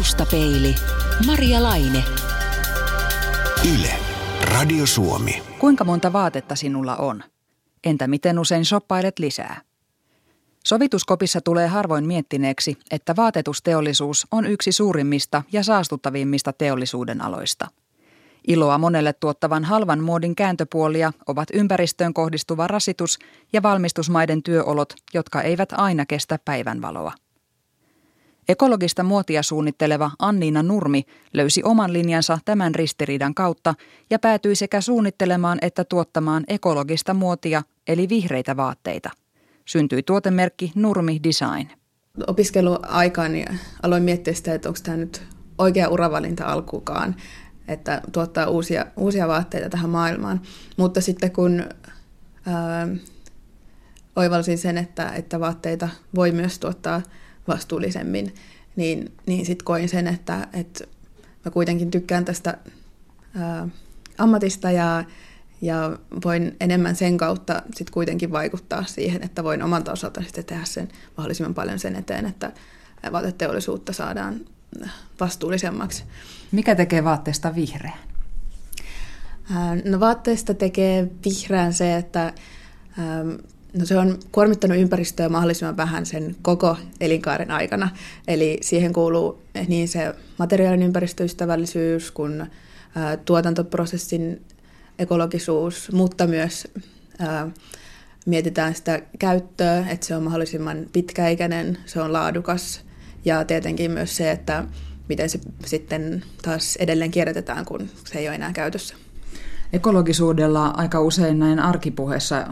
Taustapeili. Maria Laine. Yle. Radio Suomi. Kuinka monta vaatetta sinulla on? Entä miten usein shoppailet lisää? Sovituskopissa tulee harvoin miettineeksi, että vaatetusteollisuus on yksi suurimmista ja saastuttavimmista teollisuuden aloista. Iloa monelle tuottavan halvan muodin kääntöpuolia ovat ympäristöön kohdistuva rasitus ja valmistusmaiden työolot, jotka eivät aina kestä päivänvaloa. Ekologista muotia suunnitteleva Anniina Nurmi löysi oman linjansa tämän ristiriidan kautta ja päätyi sekä suunnittelemaan että tuottamaan ekologista muotia eli vihreitä vaatteita. Syntyi tuotemerkki Nurmi Design. Opiskeluaikaan niin aloin miettiä sitä, että onko tämä nyt oikea uravalinta alkukaan, että tuottaa uusia, uusia vaatteita tähän maailmaan. Mutta sitten kun ää, oivalsin sen, että, että vaatteita voi myös tuottaa vastuullisemmin, niin, niin sitten koin sen, että, että mä kuitenkin tykkään tästä ää, ammatista ja, ja voin enemmän sen kautta sitten kuitenkin vaikuttaa siihen, että voin omalta osalta sitten tehdä sen mahdollisimman paljon sen eteen, että vaateteollisuutta saadaan vastuullisemmaksi. Mikä tekee vaatteesta vihreän? No vaatteesta tekee vihreän se, että No se on kuormittanut ympäristöä mahdollisimman vähän sen koko elinkaaren aikana. Eli siihen kuuluu niin se materiaalin ympäristöystävällisyys kuin tuotantoprosessin ekologisuus, mutta myös mietitään sitä käyttöä, että se on mahdollisimman pitkäikäinen, se on laadukas ja tietenkin myös se, että miten se sitten taas edelleen kierrätetään, kun se ei ole enää käytössä. Ekologisuudella aika usein näin arkipuheessa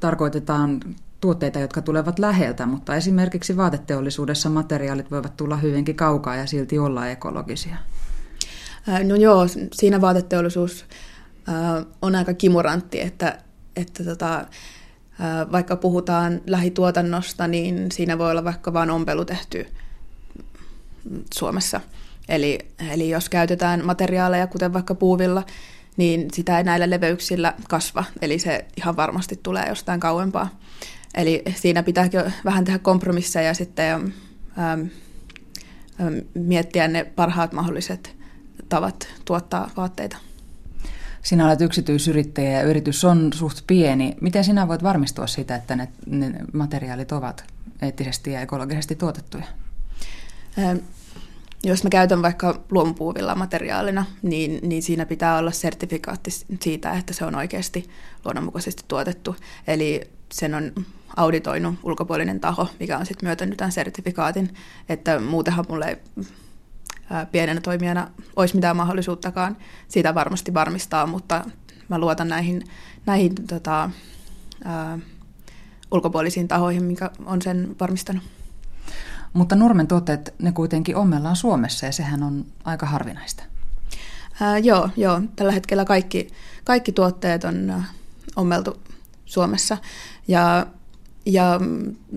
tarkoitetaan tuotteita, jotka tulevat läheltä, mutta esimerkiksi vaateteollisuudessa materiaalit voivat tulla hyvinkin kaukaa ja silti olla ekologisia. No joo, siinä vaateteollisuus on aika kimurantti, että, että tota, vaikka puhutaan lähituotannosta, niin siinä voi olla vaikka vain ompelu tehty Suomessa. Eli, eli jos käytetään materiaaleja, kuten vaikka puuvilla, niin sitä ei näillä leveyksillä kasva, eli se ihan varmasti tulee jostain kauempaa. Eli siinä pitääkin vähän tehdä kompromisseja sitten ähm, ähm, miettiä ne parhaat mahdolliset tavat tuottaa vaatteita. Sinä olet yksityisyrittäjä ja yritys on suht pieni. Miten sinä voit varmistua siitä, että ne, ne materiaalit ovat eettisesti ja ekologisesti tuotettuja? Ähm, jos mä käytän vaikka luomupuuvilla materiaalina, niin, niin siinä pitää olla sertifikaatti siitä, että se on oikeasti luonnonmukaisesti tuotettu. Eli sen on auditoinut ulkopuolinen taho, mikä on sitten myötänyt tämän sertifikaatin, että muutenhan mulle ei pienenä toimijana olisi mitään mahdollisuuttakaan siitä varmasti varmistaa, mutta mä luotan näihin, näihin tota, ää, ulkopuolisiin tahoihin, mikä on sen varmistanut. Mutta Nurmen tuotteet, ne kuitenkin ommellaan Suomessa ja sehän on aika harvinaista. Ää, joo, joo, tällä hetkellä kaikki, kaikki tuotteet on ommeltu Suomessa ja, ja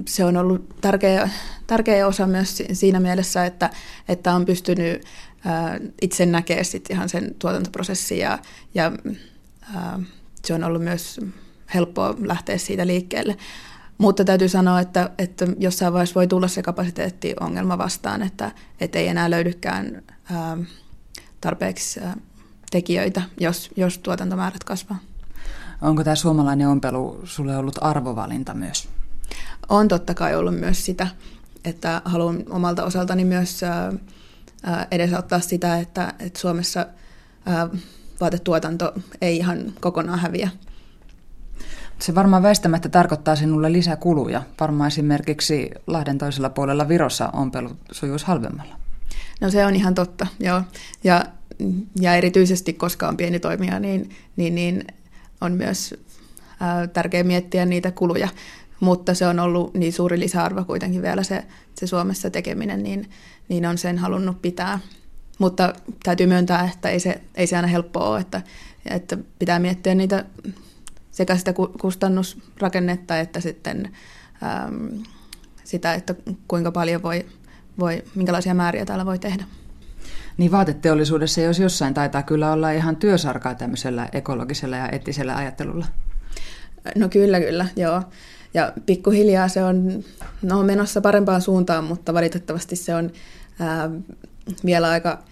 se on ollut tärkeä, tärkeä osa myös siinä mielessä, että, että on pystynyt ää, itse näkemään sit ihan sen tuotantoprosessin ja, ja ää, se on ollut myös helppoa lähteä siitä liikkeelle. Mutta täytyy sanoa, että, että jossain vaiheessa voi tulla se kapasiteettiongelma vastaan, että, että ei enää löydykään ää, tarpeeksi ää, tekijöitä, jos, jos tuotantomäärät kasvaa. Onko tämä suomalainen ompelu sulle ollut arvovalinta myös? On totta kai ollut myös sitä, että haluan omalta osaltani myös ää, edesauttaa sitä, että, että Suomessa ää, vaatetuotanto ei ihan kokonaan häviä. Se varmaan väistämättä tarkoittaa sinulle lisäkuluja. Varmaan esimerkiksi Lahden toisella puolella Virossa ompelu sujuisi halvemmalla. No se on ihan totta, joo. Ja, ja erityisesti, koska on pieni toimija, niin, niin, niin on myös ää, tärkeää miettiä niitä kuluja. Mutta se on ollut niin suuri lisäarvo kuitenkin vielä se, se Suomessa tekeminen, niin, niin on sen halunnut pitää. Mutta täytyy myöntää, että ei se, ei se aina helppoa ole, että, että pitää miettiä niitä sekä sitä kustannusrakennetta että sitten äm, sitä, että kuinka paljon voi, voi, minkälaisia määriä täällä voi tehdä. Niin vaateteollisuudessa, jos jossain taitaa kyllä olla ihan työsarkaa tämmöisellä ekologisella ja eettisellä ajattelulla. No kyllä, kyllä, joo. Ja pikkuhiljaa se on no, menossa parempaan suuntaan, mutta valitettavasti se on ää, vielä aika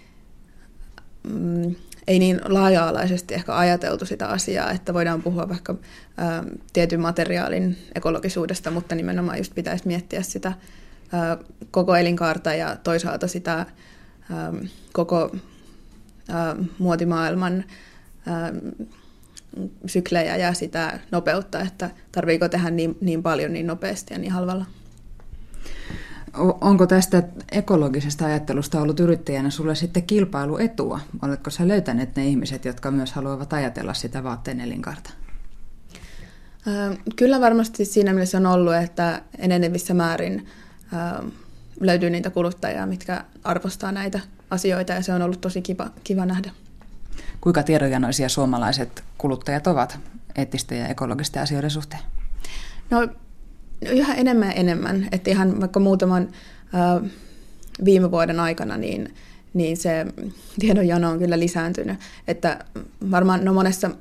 mm, ei niin laaja-alaisesti ehkä ajateltu sitä asiaa, että voidaan puhua vaikka ä, tietyn materiaalin ekologisuudesta, mutta nimenomaan just pitäisi miettiä sitä ä, koko elinkaarta ja toisaalta sitä ä, koko ä, muotimaailman ä, syklejä ja sitä nopeutta, että tarviiko tehdä niin, niin paljon niin nopeasti ja niin halvalla. Onko tästä ekologisesta ajattelusta ollut yrittäjänä sulle sitten kilpailuetua? Oletko sä löytänyt ne ihmiset, jotka myös haluavat ajatella sitä vaatteen elinkaarta? Kyllä varmasti siinä mielessä on ollut, että enenevissä määrin löytyy niitä kuluttajia, mitkä arvostaa näitä asioita ja se on ollut tosi kiva, kiva nähdä. Kuinka tiedonjanoisia suomalaiset kuluttajat ovat eettisten ja ekologisten asioiden suhteen? No yhä enemmän ja enemmän. Että ihan vaikka muutaman äh, viime vuoden aikana, niin, niin se tiedonjano on kyllä lisääntynyt. Että varmaan no monessa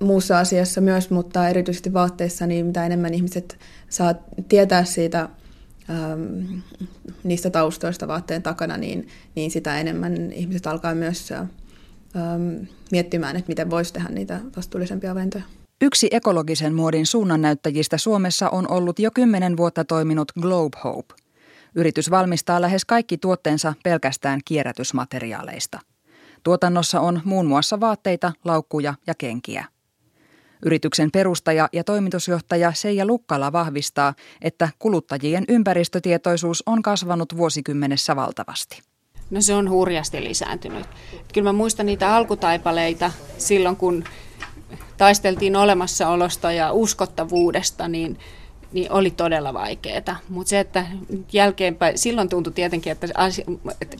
muussa asiassa myös, mutta erityisesti vaatteissa, niin mitä enemmän ihmiset saa tietää siitä ähm, niistä taustoista vaatteen takana, niin, niin sitä enemmän ihmiset alkaa myös ähm, miettimään, että miten voisi tehdä niitä vastuullisempia valintoja. Yksi ekologisen muodin suunnannäyttäjistä Suomessa on ollut jo kymmenen vuotta toiminut Globe Hope. Yritys valmistaa lähes kaikki tuotteensa pelkästään kierrätysmateriaaleista. Tuotannossa on muun muassa vaatteita, laukkuja ja kenkiä. Yrityksen perustaja ja toimitusjohtaja Seija Lukkala vahvistaa, että kuluttajien ympäristötietoisuus on kasvanut vuosikymmenessä valtavasti. No se on hurjasti lisääntynyt. Kyllä mä muistan niitä alkutaipaleita silloin, kun taisteltiin olemassaolosta ja uskottavuudesta, niin, niin oli todella vaikeaa. Mutta se, että jälkeenpäin, silloin tuntui tietenkin, että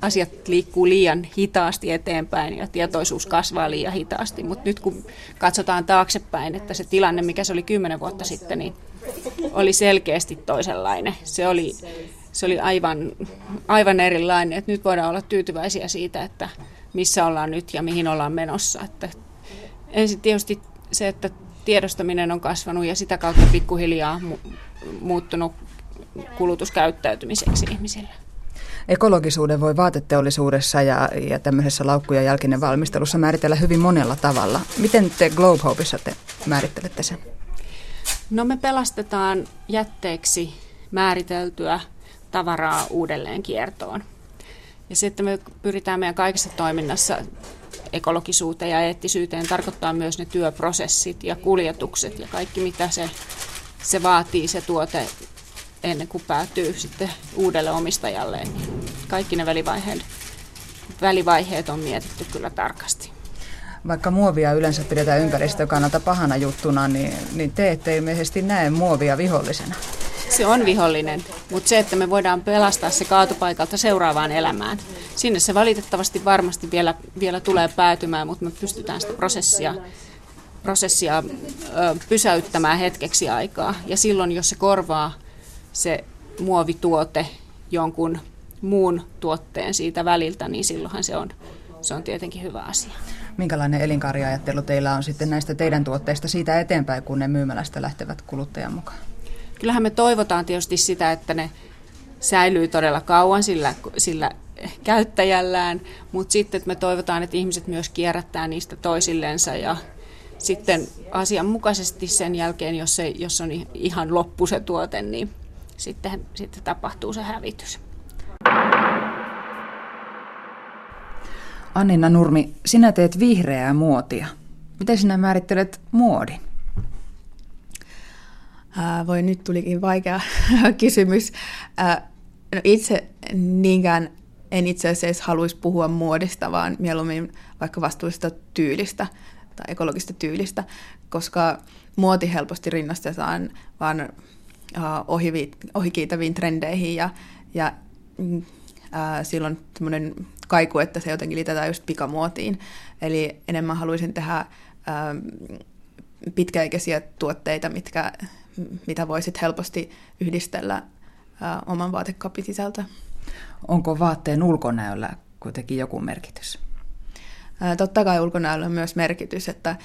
asiat liikkuu liian hitaasti eteenpäin ja tietoisuus kasvaa liian hitaasti. Mutta nyt kun katsotaan taaksepäin, että se tilanne, mikä se oli kymmenen vuotta sitten, niin oli selkeästi toisenlainen. Se oli, se oli aivan, aivan erilainen. Et nyt voidaan olla tyytyväisiä siitä, että missä ollaan nyt ja mihin ollaan menossa. Että ensin tietysti se, että tiedostaminen on kasvanut ja sitä kautta pikkuhiljaa mu- muuttunut kulutuskäyttäytymiseksi ihmisillä. Ekologisuuden voi vaateteollisuudessa ja, ja tämmöisessä laukku- ja jälkinen valmistelussa määritellä hyvin monella tavalla. Miten te Globe Hopeissa te määrittelette sen? No me pelastetaan jätteeksi määriteltyä tavaraa uudelleen kiertoon. Ja että me pyritään meidän kaikessa toiminnassa ekologisuuteen ja eettisyyteen tarkoittaa myös ne työprosessit ja kuljetukset ja kaikki mitä se, se vaatii se tuote ennen kuin päätyy sitten uudelle omistajalle. Kaikki ne välivaiheet, välivaiheet on mietitty kyllä tarkasti. Vaikka muovia yleensä pidetään ympäristön kannalta pahana juttuna, niin, niin te ette ilmeisesti näe muovia vihollisena. Se on vihollinen, mutta se, että me voidaan pelastaa se kaatopaikalta seuraavaan elämään, sinne se valitettavasti varmasti vielä, vielä tulee päätymään, mutta me pystytään sitä prosessia, prosessia pysäyttämään hetkeksi aikaa. Ja silloin, jos se korvaa se muovituote jonkun muun tuotteen siitä väliltä, niin silloinhan se on, se on tietenkin hyvä asia. Minkälainen elinkaariajattelu teillä on sitten näistä teidän tuotteista siitä eteenpäin, kun ne myymälästä lähtevät kuluttajan mukaan? Kyllähän me toivotaan tietysti sitä, että ne säilyy todella kauan sillä, sillä käyttäjällään, mutta sitten että me toivotaan, että ihmiset myös kierrättää niistä toisillensa ja sitten asianmukaisesti sen jälkeen, jos, se, jos on ihan loppu se tuote, niin sitten, sitten tapahtuu se hävitys. Annina Nurmi, sinä teet vihreää muotia. Miten sinä määrittelet muodin? Ää, voi nyt tulikin vaikea kysymys. Ää, no itse niinkään en itse asiassa haluaisi puhua muodista, vaan mieluummin vaikka vastuullisesta tyylistä tai ekologista tyylistä, koska muoti helposti rinnastetaan vaan uh, ohi, ohikiitäviin trendeihin ja, ja uh, silloin semmoinen kaiku, että se jotenkin liitetään just pikamuotiin. Eli enemmän haluaisin tehdä uh, pitkäikäisiä tuotteita, mitkä, mitä voisit helposti yhdistellä oman vaatekapin sisältä. Onko vaatteen ulkonäöllä kuitenkin joku merkitys? Totta kai ulkonäöllä on myös merkitys, että,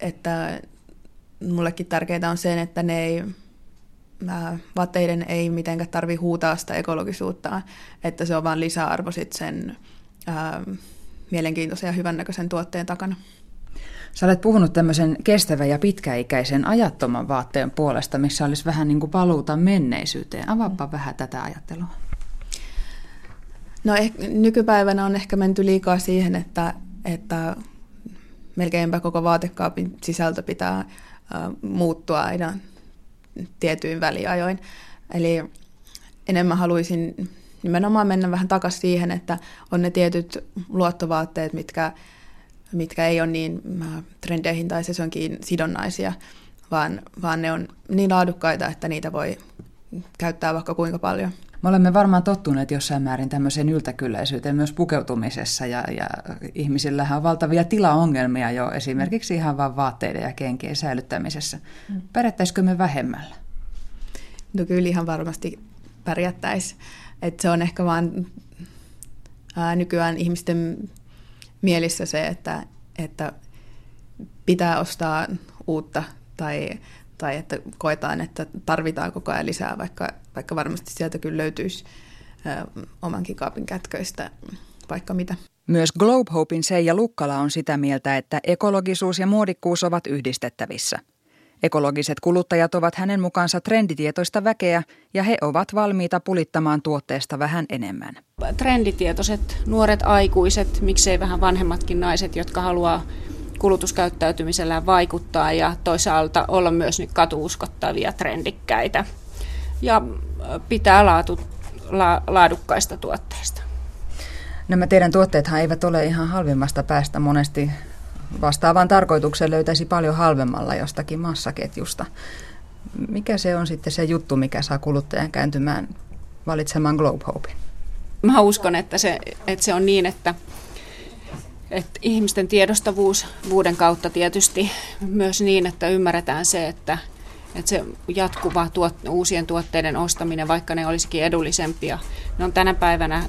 että mullekin tärkeää on se, että ne ei vaatteiden ei mitenkään tarvi huutaa sitä ekologisuutta, että se on vain lisäarvo sit sen ää, mielenkiintoisen ja hyvännäköisen tuotteen takana. Sä olet puhunut tämmöisen kestävän ja pitkäikäisen ajattoman vaatteen puolesta, missä olisi vähän niin kuin paluuta menneisyyteen. Avaappa mm. vähän tätä ajattelua. No eh, nykypäivänä on ehkä menty liikaa siihen, että, että melkeinpä koko vaatekaapin sisältö pitää äh, muuttua aina tietyin väliajoin. Eli enemmän haluaisin nimenomaan mennä vähän takaisin siihen, että on ne tietyt luottovaatteet, mitkä, mitkä ei ole niin trendeihin tai sesonkiin sidonnaisia, vaan, vaan ne on niin laadukkaita, että niitä voi käyttää vaikka kuinka paljon. Me olemme varmaan tottuneet jossain määrin tämmöiseen yltäkylläisyyteen myös pukeutumisessa ja, ja ihmisillähän on valtavia tilaongelmia jo esimerkiksi ihan vain vaatteiden ja kenkien säilyttämisessä. Mm. Pärjättäisikö me vähemmällä? No kyllä ihan varmasti pärjättäisiin. se on ehkä vaan ää, nykyään ihmisten mielissä se, että, että pitää ostaa uutta tai, tai että koetaan, että tarvitaan koko ajan lisää, vaikka, vaikka varmasti sieltä kyllä löytyisi ää, omankin kaapin kätköistä vaikka mitä. Myös Globe Hopein Seija Lukkala on sitä mieltä, että ekologisuus ja muodikkuus ovat yhdistettävissä – Ekologiset kuluttajat ovat hänen mukaansa trenditietoista väkeä ja he ovat valmiita pulittamaan tuotteesta vähän enemmän. Trenditietoiset nuoret aikuiset, miksei vähän vanhemmatkin naiset, jotka haluaa kulutuskäyttäytymisellään vaikuttaa ja toisaalta olla myös nyt katuuskottavia trendikkäitä ja pitää laatu, la, laadukkaista tuotteista. Nämä teidän tuotteethan eivät ole ihan halvimmasta päästä monesti vastaavan tarkoituksen löytäisi paljon halvemmalla jostakin massaketjusta. Mikä se on sitten se juttu, mikä saa kuluttajan kääntymään valitsemaan Globe Hopein? Mä uskon, että se, että se on niin, että, että ihmisten tiedostavuus vuoden kautta tietysti myös niin, että ymmärretään se, että, että se jatkuva tuot, uusien tuotteiden ostaminen, vaikka ne olisikin edullisempia, ne on tänä päivänä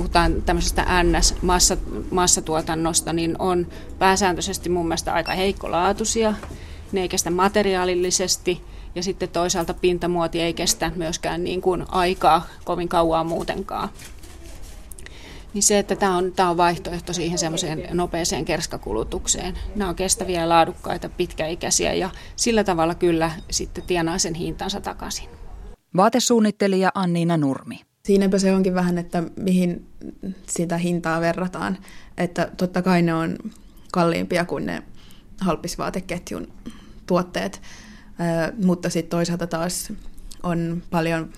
puhutaan tämmöisestä NS-massatuotannosta, niin on pääsääntöisesti mun mielestä aika heikkolaatuisia. Ne ei kestä materiaalillisesti ja sitten toisaalta pintamuoti ei kestä myöskään niin kuin aikaa kovin kauaa muutenkaan. Niin se, että tämä on, tämä on vaihtoehto siihen semmoiseen nopeeseen kerskakulutukseen. Nämä on kestäviä ja laadukkaita, pitkäikäisiä ja sillä tavalla kyllä sitten tienaa sen hintansa takaisin. Vaatesuunnittelija Anniina Nurmi. Siinäpä se onkin vähän, että mihin sitä hintaa verrataan. Että totta kai ne on kalliimpia kuin ne halppisvaateketjun tuotteet, mutta sitten toisaalta taas on paljon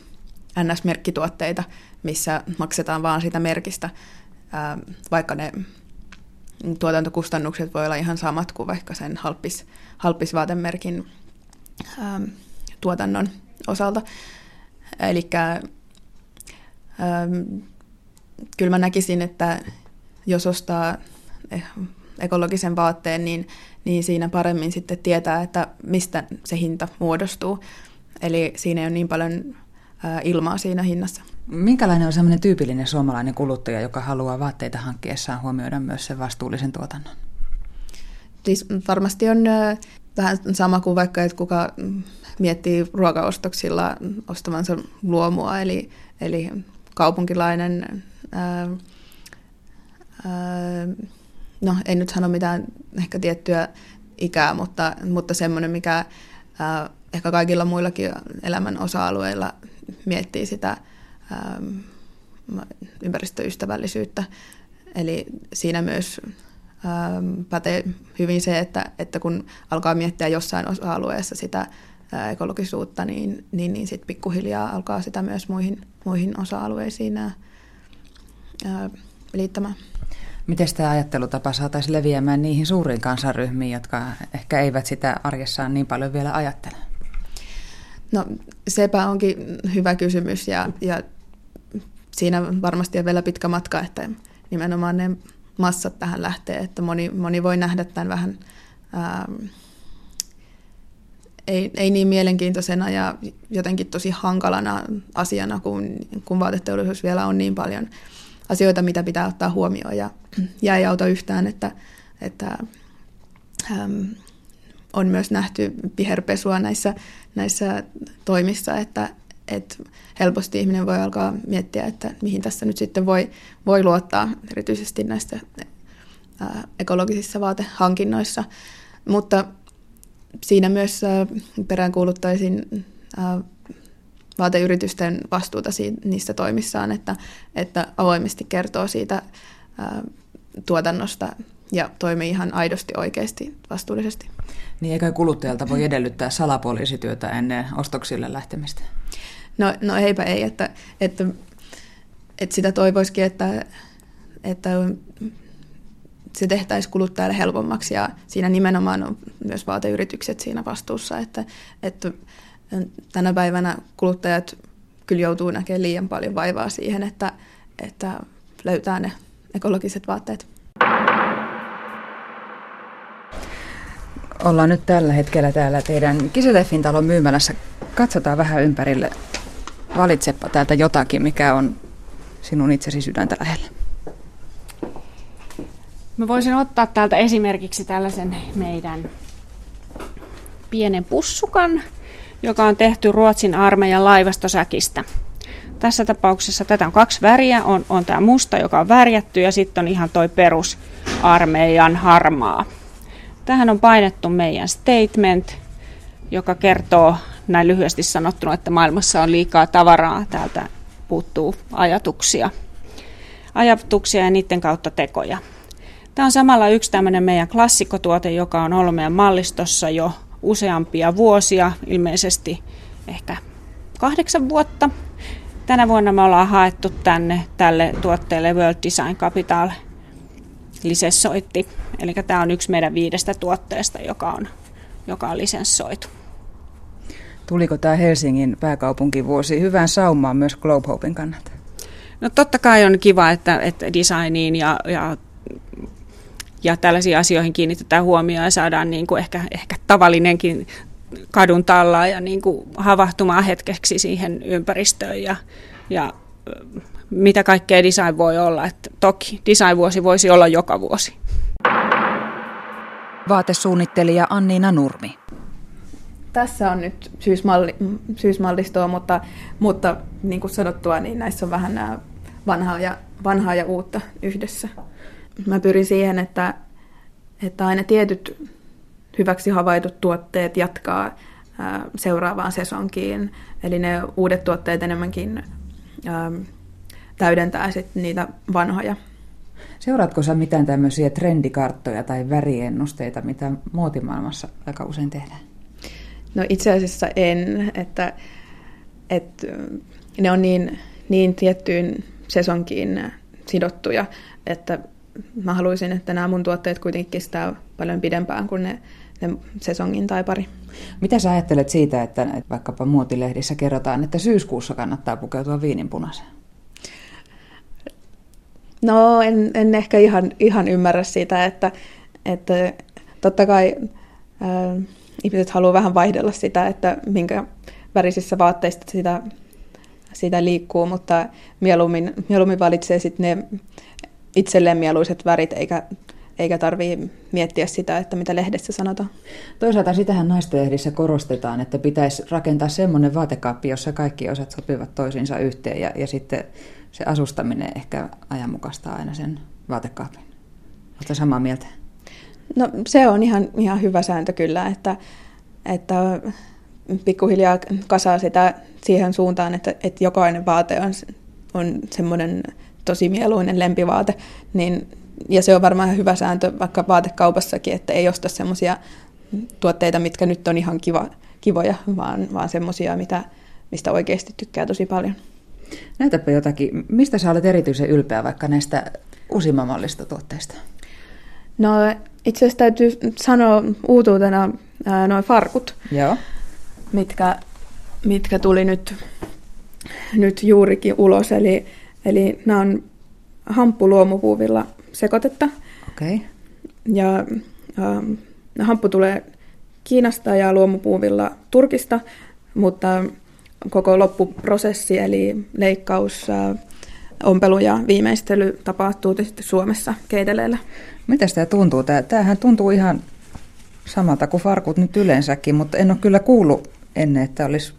NS-merkkituotteita, missä maksetaan vaan sitä merkistä, vaikka ne tuotantokustannukset voi olla ihan samat kuin vaikka sen halppis, halppisvaatemerkin tuotannon osalta. Eli kyllä mä näkisin, että jos ostaa eh, ekologisen vaatteen, niin, niin siinä paremmin sitten tietää, että mistä se hinta muodostuu. Eli siinä ei ole niin paljon ilmaa siinä hinnassa. Minkälainen on sellainen tyypillinen suomalainen kuluttaja, joka haluaa vaatteita hankkiessaan huomioida myös sen vastuullisen tuotannon? Siis varmasti on vähän sama kuin vaikka, että kuka miettii ruokaostoksilla ostavansa luomua, eli, eli kaupunkilainen, ää, ää, no en nyt sano mitään ehkä tiettyä ikää, mutta, mutta semmoinen, mikä ää, ehkä kaikilla muillakin elämän osa-alueilla miettii sitä ää, ympäristöystävällisyyttä. Eli siinä myös ää, pätee hyvin se, että, että kun alkaa miettiä jossain osa-alueessa sitä ekologisuutta, niin, niin, niin sitten pikkuhiljaa alkaa sitä myös muihin, muihin osa-alueisiin ää, liittämään. Miten tämä ajattelutapa saataisiin leviämään niihin suuriin kansanryhmiin, jotka ehkä eivät sitä arjessaan niin paljon vielä ajattele? No sepä onkin hyvä kysymys ja, ja siinä varmasti on vielä pitkä matka, että nimenomaan ne massat tähän lähtee, että moni, moni voi nähdä tämän vähän ää, ei, ei niin mielenkiintoisena ja jotenkin tosi hankalana asiana, kun, kun vaateteollisuus vielä on niin paljon asioita, mitä pitää ottaa huomioon. Ja, ja ei auta yhtään, että, että äm, on myös nähty viherpesua näissä, näissä toimissa, että, että helposti ihminen voi alkaa miettiä, että mihin tässä nyt sitten voi, voi luottaa, erityisesti näistä ää, ekologisissa vaatehankinnoissa. Mutta siinä myös ää, peräänkuuluttaisin ää, vaateyritysten vastuuta siitä, niistä toimissaan, että, että avoimesti kertoo siitä ää, tuotannosta ja toimii ihan aidosti oikeasti vastuullisesti. Niin eikä kuluttajalta voi edellyttää salapoliisityötä ennen ostoksille lähtemistä? No, no eipä ei, että, että, että sitä toivoisikin, että, että se tehtäisiin kuluttajalle helpommaksi ja siinä nimenomaan on myös vaateyritykset siinä vastuussa, että, että tänä päivänä kuluttajat kyllä joutuu näkemään liian paljon vaivaa siihen, että, että löytää ne ekologiset vaatteet. Ollaan nyt tällä hetkellä täällä teidän Kiseleffin talon myymälässä. Katsotaan vähän ympärille. Valitsepa täältä jotakin, mikä on sinun itsesi sydäntä lähellä. Mä voisin ottaa täältä esimerkiksi tällaisen meidän pienen pussukan, joka on tehty Ruotsin armeijan laivastosäkistä. Tässä tapauksessa tätä on kaksi väriä. On, on tämä musta, joka on värjätty, ja sitten on ihan toi perus armeijan harmaa. Tähän on painettu meidän statement, joka kertoo näin lyhyesti sanottuna, että maailmassa on liikaa tavaraa. Täältä puuttuu ajatuksia, ajatuksia ja niiden kautta tekoja. Tämä on samalla yksi tämmöinen meidän klassikkotuote, joka on ollut meidän mallistossa jo useampia vuosia, ilmeisesti ehkä kahdeksan vuotta. Tänä vuonna me ollaan haettu tänne tälle tuotteelle World Design Capital lisenssoitti. Eli tämä on yksi meidän viidestä tuotteesta, joka on, joka on lisenssoitu. Tuliko tämä Helsingin pääkaupunkivuosi hyvään saumaan myös Globe Hopein kannalta? No totta kai on kiva, että, että designiin ja, ja ja tällaisiin asioihin kiinnitetään huomioon ja saadaan niin kuin ehkä, ehkä tavallinenkin kadun tallaa ja niin kuin havahtumaan hetkeksi siihen ympäristöön ja, ja mitä kaikkea design voi olla. Että toki designvuosi voisi olla joka vuosi. Vaatesuunnittelija Anniina Nurmi. Tässä on nyt syysmalli, syysmallistoa, mutta, mutta niin kuin sanottua, niin näissä on vähän nämä vanhaa ja, vanhaa ja uutta yhdessä mä pyrin siihen, että, että aina tietyt hyväksi havaitut tuotteet jatkaa seuraavaan sesonkiin. Eli ne uudet tuotteet enemmänkin ää, täydentää sit niitä vanhoja. Seuraatko sä mitään tämmöisiä trendikarttoja tai väriennusteita, mitä muotimaailmassa aika usein tehdään? No itse asiassa en, että, että ne on niin, niin tiettyyn sesonkiin sidottuja, että mä haluaisin, että nämä mun tuotteet kuitenkin kestää paljon pidempään kuin ne, ne sesongin tai pari. Mitä sä ajattelet siitä, että vaikkapa muotilehdissä kerrotaan, että syyskuussa kannattaa pukeutua viininpunaiseen? No en, en ehkä ihan, ihan ymmärrä sitä, että, että totta kai äh, ihmiset haluaa vähän vaihdella sitä, että minkä värisissä vaatteista sitä, sitä liikkuu, mutta mieluummin, mieluummin valitsee sitten ne itselleen mieluiset värit, eikä, eikä tarvii miettiä sitä, että mitä lehdessä sanotaan. Toisaalta sitähän naistenlehdissä korostetaan, että pitäisi rakentaa semmoinen vaatekaappi, jossa kaikki osat sopivat toisiinsa yhteen ja, ja sitten se asustaminen ehkä ajanmukaistaa aina sen vaatekaapin. Oletko samaa mieltä? No se on ihan, ihan hyvä sääntö kyllä, että, että pikkuhiljaa kasaa sitä siihen suuntaan, että, että jokainen vaate on, on semmoinen tosi mieluinen lempivaate, niin, ja se on varmaan hyvä sääntö vaikka vaatekaupassakin, että ei osta semmoisia tuotteita, mitkä nyt on ihan kiva, kivoja, vaan, vaan semmoisia, mitä, mistä oikeasti tykkää tosi paljon. Näytäpä jotakin. Mistä sä olet erityisen ylpeä vaikka näistä uusimmamallista tuotteista? No itse asiassa täytyy sanoa uutuutena noin farkut, Joo. Mitkä, mitkä tuli nyt, nyt juurikin ulos. Eli Eli nämä on hamppuluomupuuvilla sekoitetta. Okay. Ja äh, hamppu tulee Kiinasta ja luomupuuvilla Turkista, mutta koko loppuprosessi eli leikkaus, äh, ompelu ja viimeistely tapahtuu sitten Suomessa keiteleellä. Mitä tämä tuntuu? Tämähän tuntuu ihan samalta kuin farkut nyt yleensäkin, mutta en ole kyllä kuullut ennen, että olisi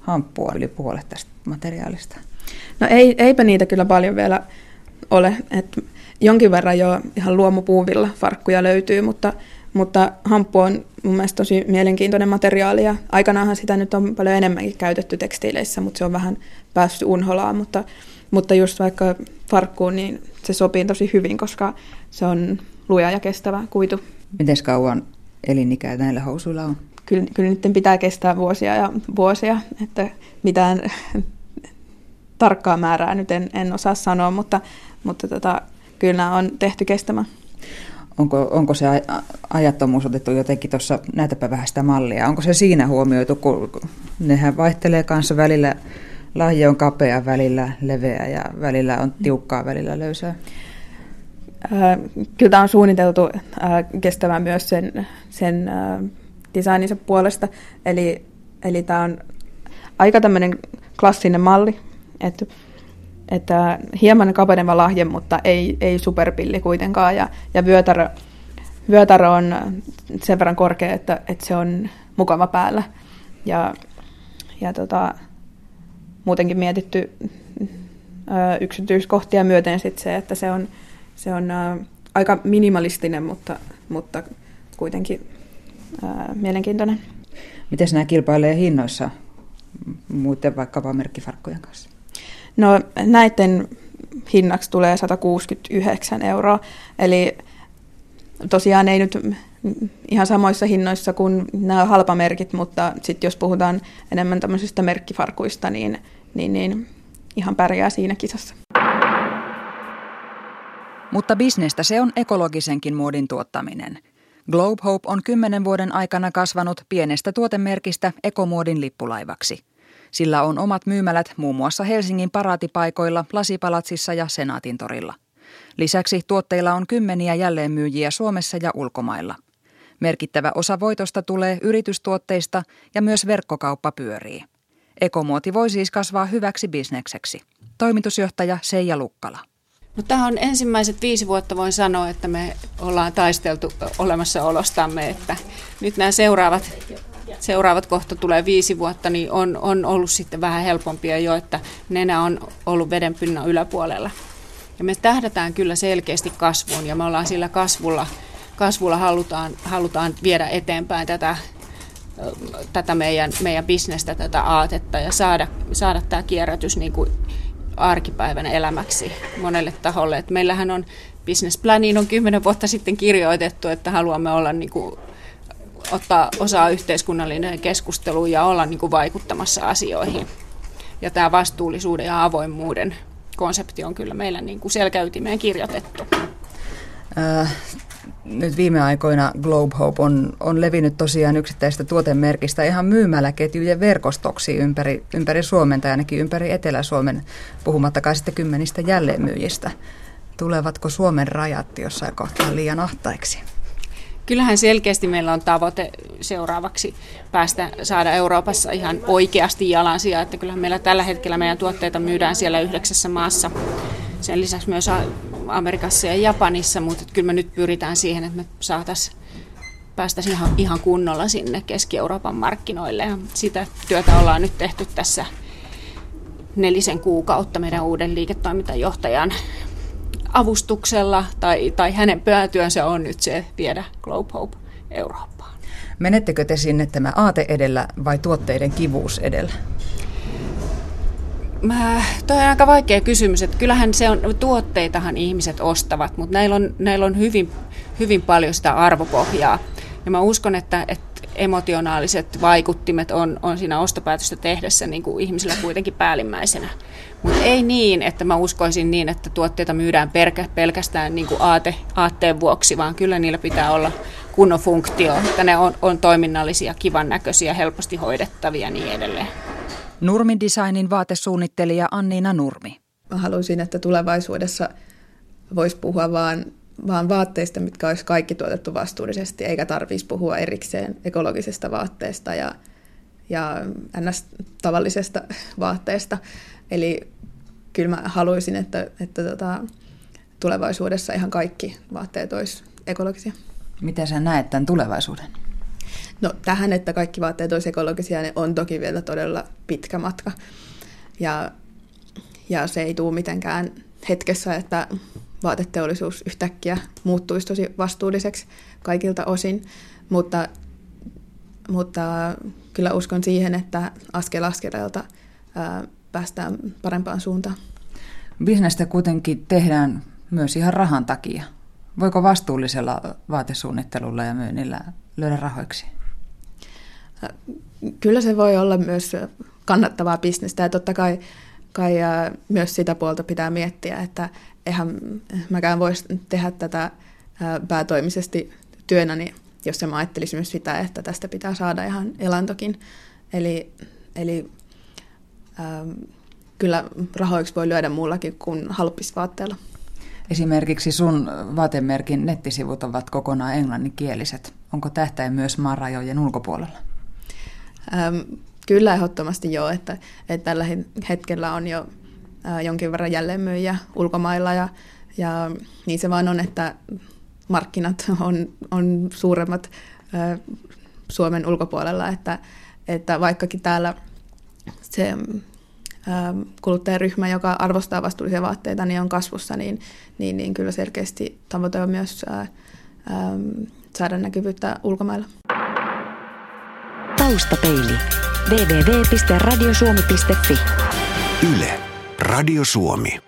hamppua yli puolet tästä materiaalista. No ei, eipä niitä kyllä paljon vielä ole. Et jonkin verran jo ihan luomupuuvilla farkkuja löytyy, mutta, mutta hamppu on mun mielestä tosi mielenkiintoinen materiaali ja aikanaanhan sitä nyt on paljon enemmänkin käytetty tekstiileissä, mutta se on vähän päässyt unholaan, mutta, mutta just vaikka farkkuun, niin se sopii tosi hyvin, koska se on luja ja kestävä kuitu. Miten kauan elinikä näillä housuilla on? Kyllä, kyllä nyt pitää kestää vuosia ja vuosia, että mitään tarkkaa määrää nyt en, en osaa sanoa, mutta, mutta tota, kyllä nämä on tehty kestämään. Onko, onko se ajattomuus otettu jotenkin tuossa, näytäpä vähän sitä mallia, onko se siinä huomioitu, kun nehän vaihtelee kanssa välillä, lahja on kapea, välillä leveä ja välillä on tiukkaa, välillä löysää? kyllä tämä on suunniteltu kestämään myös sen, sen designinsa puolesta, eli, eli tämä on aika tämmöinen klassinen malli, että että hieman kapeneva lahje, mutta ei, ei superpilli kuitenkaan. Ja, ja vyötärö, vyötärö on sen verran korkea, että, että se on mukava päällä. Ja, ja tota, muutenkin mietitty ö, yksityiskohtia myöten sit se, että se on, se on ö, aika minimalistinen, mutta, mutta kuitenkin ö, mielenkiintoinen. Miten nämä kilpailee hinnoissa muiden vaikkapa merkkifarkkojen kanssa? No näiden hinnaksi tulee 169 euroa, eli tosiaan ei nyt ihan samoissa hinnoissa kuin nämä halpamerkit, mutta sitten jos puhutaan enemmän tämmöisistä merkkifarkuista, niin, niin, niin ihan pärjää siinä kisassa. Mutta bisnestä se on ekologisenkin muodin tuottaminen. Globe Hope on kymmenen vuoden aikana kasvanut pienestä tuotemerkistä ekomuodin lippulaivaksi – sillä on omat myymälät muun muassa Helsingin paraatipaikoilla, Lasipalatsissa ja Senaatintorilla. Lisäksi tuotteilla on kymmeniä jälleenmyyjiä Suomessa ja ulkomailla. Merkittävä osa voitosta tulee yritystuotteista ja myös verkkokauppa pyörii. Ekomuoti voi siis kasvaa hyväksi bisnekseksi. Toimitusjohtaja Seija Lukkala. No, tämä on ensimmäiset viisi vuotta voin sanoa, että me ollaan taisteltu olemassaolostamme, että nyt nämä seuraavat seuraavat kohta tulee viisi vuotta, niin on, on ollut sitten vähän helpompia jo, että nenä on ollut vedenpinnan yläpuolella. Ja me tähdätään kyllä selkeästi kasvuun ja me ollaan sillä kasvulla, kasvulla halutaan, halutaan viedä eteenpäin tätä, tätä meidän, meidän bisnestä, tätä aatetta ja saada, saada tämä kierrätys niin kuin arkipäivän elämäksi monelle taholle. Et meillähän on businessplaniin on kymmenen vuotta sitten kirjoitettu, että haluamme olla niin kuin ottaa osaa yhteiskunnallinen keskusteluun ja olla niin kuin vaikuttamassa asioihin. Ja tämä vastuullisuuden ja avoimuuden konsepti on kyllä meillä niin kuin selkäytimeen kirjoitettu. Äh, nyt viime aikoina Globe Hope on, on levinnyt tosiaan yksittäistä tuotemerkistä ihan myymäläketjujen verkostoksi ympäri, ympäri Suomen tai ainakin ympäri Etelä-Suomen, puhumattakaan sitten kymmenistä jälleenmyyjistä. Tulevatko Suomen rajat jossain kohtaa liian ahtaiksi? Kyllähän selkeästi meillä on tavoite seuraavaksi päästä saada Euroopassa ihan oikeasti jalansia, että kyllähän meillä tällä hetkellä meidän tuotteita myydään siellä yhdeksässä maassa. Sen lisäksi myös Amerikassa ja Japanissa, mutta kyllä me nyt pyritään siihen, että me saataisiin päästäisiin ihan, ihan kunnolla sinne Keski-Euroopan markkinoille. Ja sitä työtä ollaan nyt tehty tässä nelisen kuukautta meidän uuden liiketoimintajohtajan avustuksella tai, tai hänen päätyönsä on nyt se viedä Globe Hope Eurooppaan. Menettekö te sinne tämä aate edellä vai tuotteiden kivuus edellä? Mä, toi on aika vaikea kysymys, että kyllähän se on, tuotteitahan ihmiset ostavat, mutta näillä on, näillä on hyvin, hyvin paljon sitä arvopohjaa. Ja mä uskon, että, että emotionaaliset vaikuttimet on, on siinä ostopäätöstä tehdessä niin kuin ihmisillä kuitenkin päällimmäisenä. Mutta ei niin, että mä uskoisin niin, että tuotteita myydään pelkästään niin kuin aate, aatteen vuoksi, vaan kyllä niillä pitää olla kunnon funktio, että ne on, on toiminnallisia, kivan näköisiä, helposti hoidettavia ja niin edelleen. Nurmin designin vaatesuunnittelija Anniina Nurmi. Mä haluaisin, että tulevaisuudessa voisi puhua vaan, vaan vaatteista, mitkä olisi kaikki tuotettu vastuullisesti, eikä tarvitsisi puhua erikseen ekologisesta vaatteesta ja, ja ns. tavallisesta vaatteesta. Eli kyllä mä haluaisin, että, että tota, tulevaisuudessa ihan kaikki vaatteet olisi ekologisia. Miten sä näet tämän tulevaisuuden? No tähän, että kaikki vaatteet olisi ekologisia, niin on toki vielä todella pitkä matka. Ja, ja se ei tule mitenkään hetkessä, että vaateteollisuus yhtäkkiä muuttuisi tosi vastuulliseksi kaikilta osin, mutta, mutta kyllä uskon siihen, että askel askeleelta ää, päästään parempaan suuntaan. Bisnestä kuitenkin tehdään myös ihan rahan takia. Voiko vastuullisella vaatesuunnittelulla ja myynnillä löydä rahoiksi? Kyllä se voi olla myös kannattavaa bisnestä ja totta kai, kai myös sitä puolta pitää miettiä, että eihän mäkään voisi tehdä tätä päätoimisesti työnäni, jos mä ajattelisin myös sitä, että tästä pitää saada ihan elantokin. Eli, eli ähm, kyllä rahoiksi voi lyödä muullakin kuin halppisvaatteella. Esimerkiksi sun vaatemerkin nettisivut ovat kokonaan englanninkieliset. Onko tähtäin myös maan rajojen ulkopuolella? Ähm, kyllä ehdottomasti joo, että, että tällä hetkellä on jo jonkin verran jälleenmyyjiä ulkomailla ja, ja niin se vaan on, että markkinat on, on suuremmat Suomen ulkopuolella, että, että vaikkakin täällä se kuluttajaryhmä, joka arvostaa vastuullisia vaatteita, niin on kasvussa, niin, niin, niin kyllä selkeästi tavoite on myös ää, ähm, saada näkyvyyttä ulkomailla. Taustapeili. www.radiosuomi.fi Yle. Radio Suomi.